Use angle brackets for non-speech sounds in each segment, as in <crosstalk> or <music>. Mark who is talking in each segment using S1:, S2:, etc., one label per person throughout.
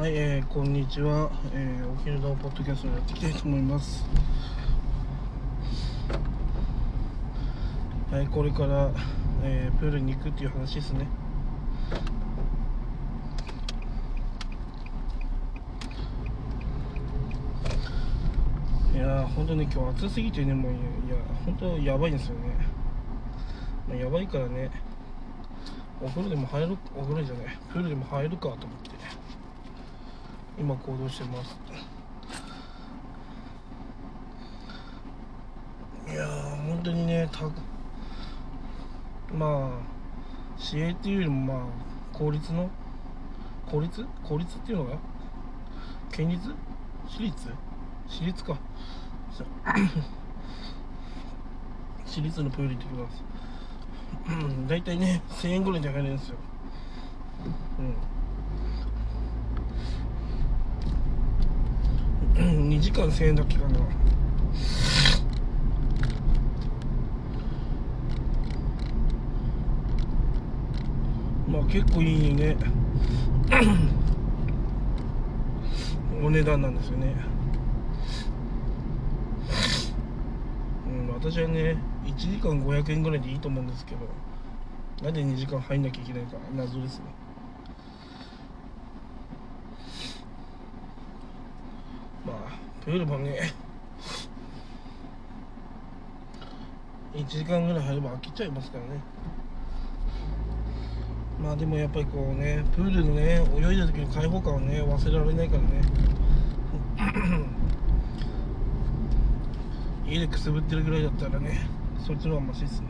S1: はい、えー、こんにちは、えー、お昼のポッドキャストをやっていきたいと思います。はいこれから、えー、プールに行くっていう話ですね。いやー本当ね今日暑すぎてねもういや本当やばいんですよね、まあ、やばいからね。お風呂でも入るお風呂じゃない。プールでも入るかと思って。今行動してます。いやー本当にねたまあ市営っていうよりもまあ公立の公立公立っていうのが？県立私立？私立か。私立のプール行ってきます。うん大体ね1000円ぐらいで入れるんですよ。うん。2時間1000円だっけかな。まあ結構いいね。<clears throat> お値段なんですよね。うん私はね1時間500円ぐらいでいいと思うんですけどなんで2時間入んなきゃいけないか謎ですね。まあプールもね1時間ぐらい入れば飽きちゃいますからね。まあでもやっぱりこうねプールのね泳いだ時の開放感はね忘れられないからね。<coughs> 家でくすぶってるぐらいだったらねそっちの方がマシですね。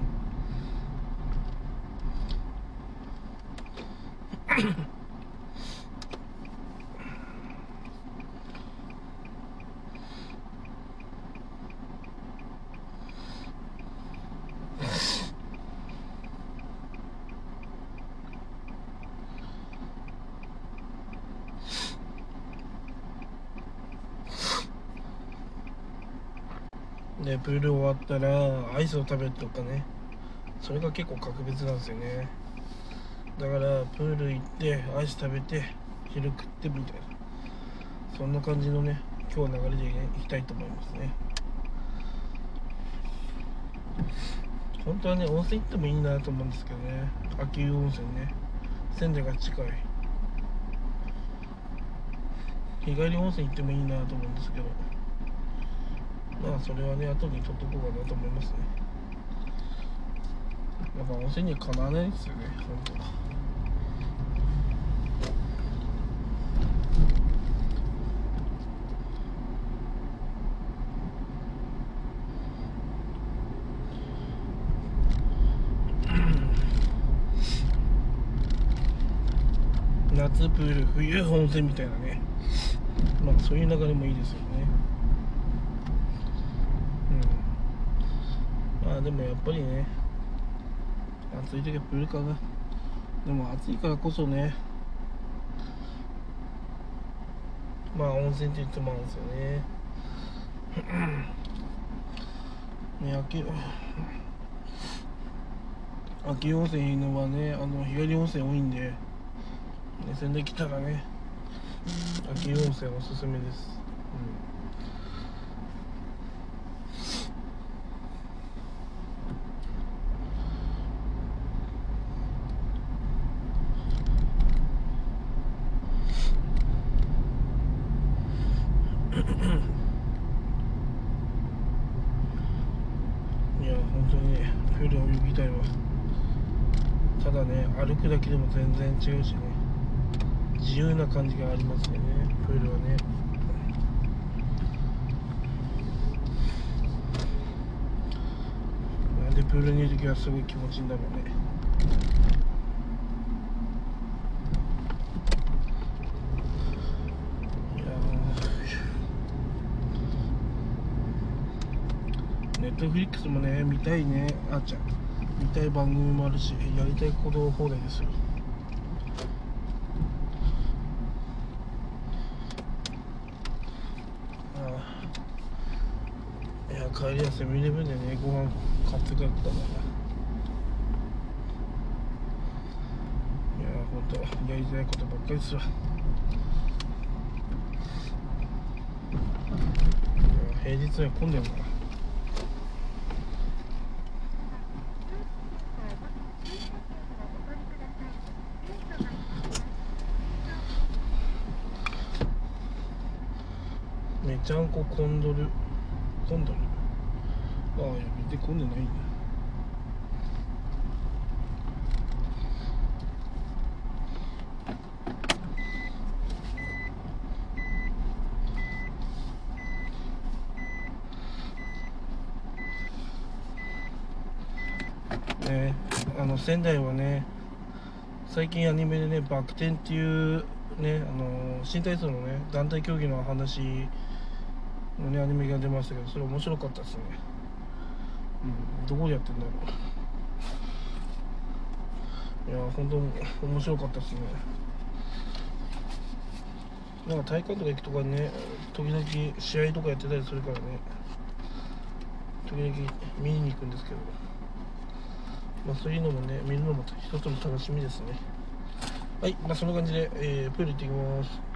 S1: でプール終わったらアイスを食べるとかね。それが結構格別なんですよね。だからプール行ってアイス食べて昼食ってみたいな。そんな感じのね今日の流れでいきたいと思いますね。本当はね温泉行ってもいいなと思うんですけどね。秋保温泉ね。仙台が近い。日帰り温泉行ってもいいなと思うんですけど。まあそれはね後に取っとこうかなと思いますね。やっぱ温泉にはかなわないですよね本当 <clears throat> 夏プール冬温泉みたいなね。まあそういう流れもいいですよねうんまでもやっぱりね暑い時はプールかな。でも暑いからこそねまあ温泉って言ってもあるんですよね。<clears throat> ね秋秋温泉のはねあの日帰り温泉多いんでね仙台来たらね秋温泉おすすめです、うん、いや本当にねプール泳ぎたいわ。ただね歩くだけでも全然違うしね。自由な感じがありますよねプールはね。なんでプールにいる時はすごい気持ちいいんだろうねいやーネットフリックスもね見たいね。あっちゃん見たい番組もあるしやりたいこと放題ですよ。ああ。いや帰りやセブンイレブンでねご飯買って帰ったから。いやほんとやりたいことばっかりですわ。平日は混んでるからめちゃんこ混んどる。混んどるああいや別に混んでないんだねあの仙台はね最近アニメでねバク転っていうねあの新体操のね団体競技の話アニメが出ましたけどそれ面白かったですね。うんどこでやってんだろう。いや本当面白かったですね。なんか体育館とか行くとかね時々試合とかやってたりするからね。時々見に行くんですけど。まあ、そういうのもね見るのも一つの楽しみですね。はいまあそんな感じで、えー、プール行ってきます。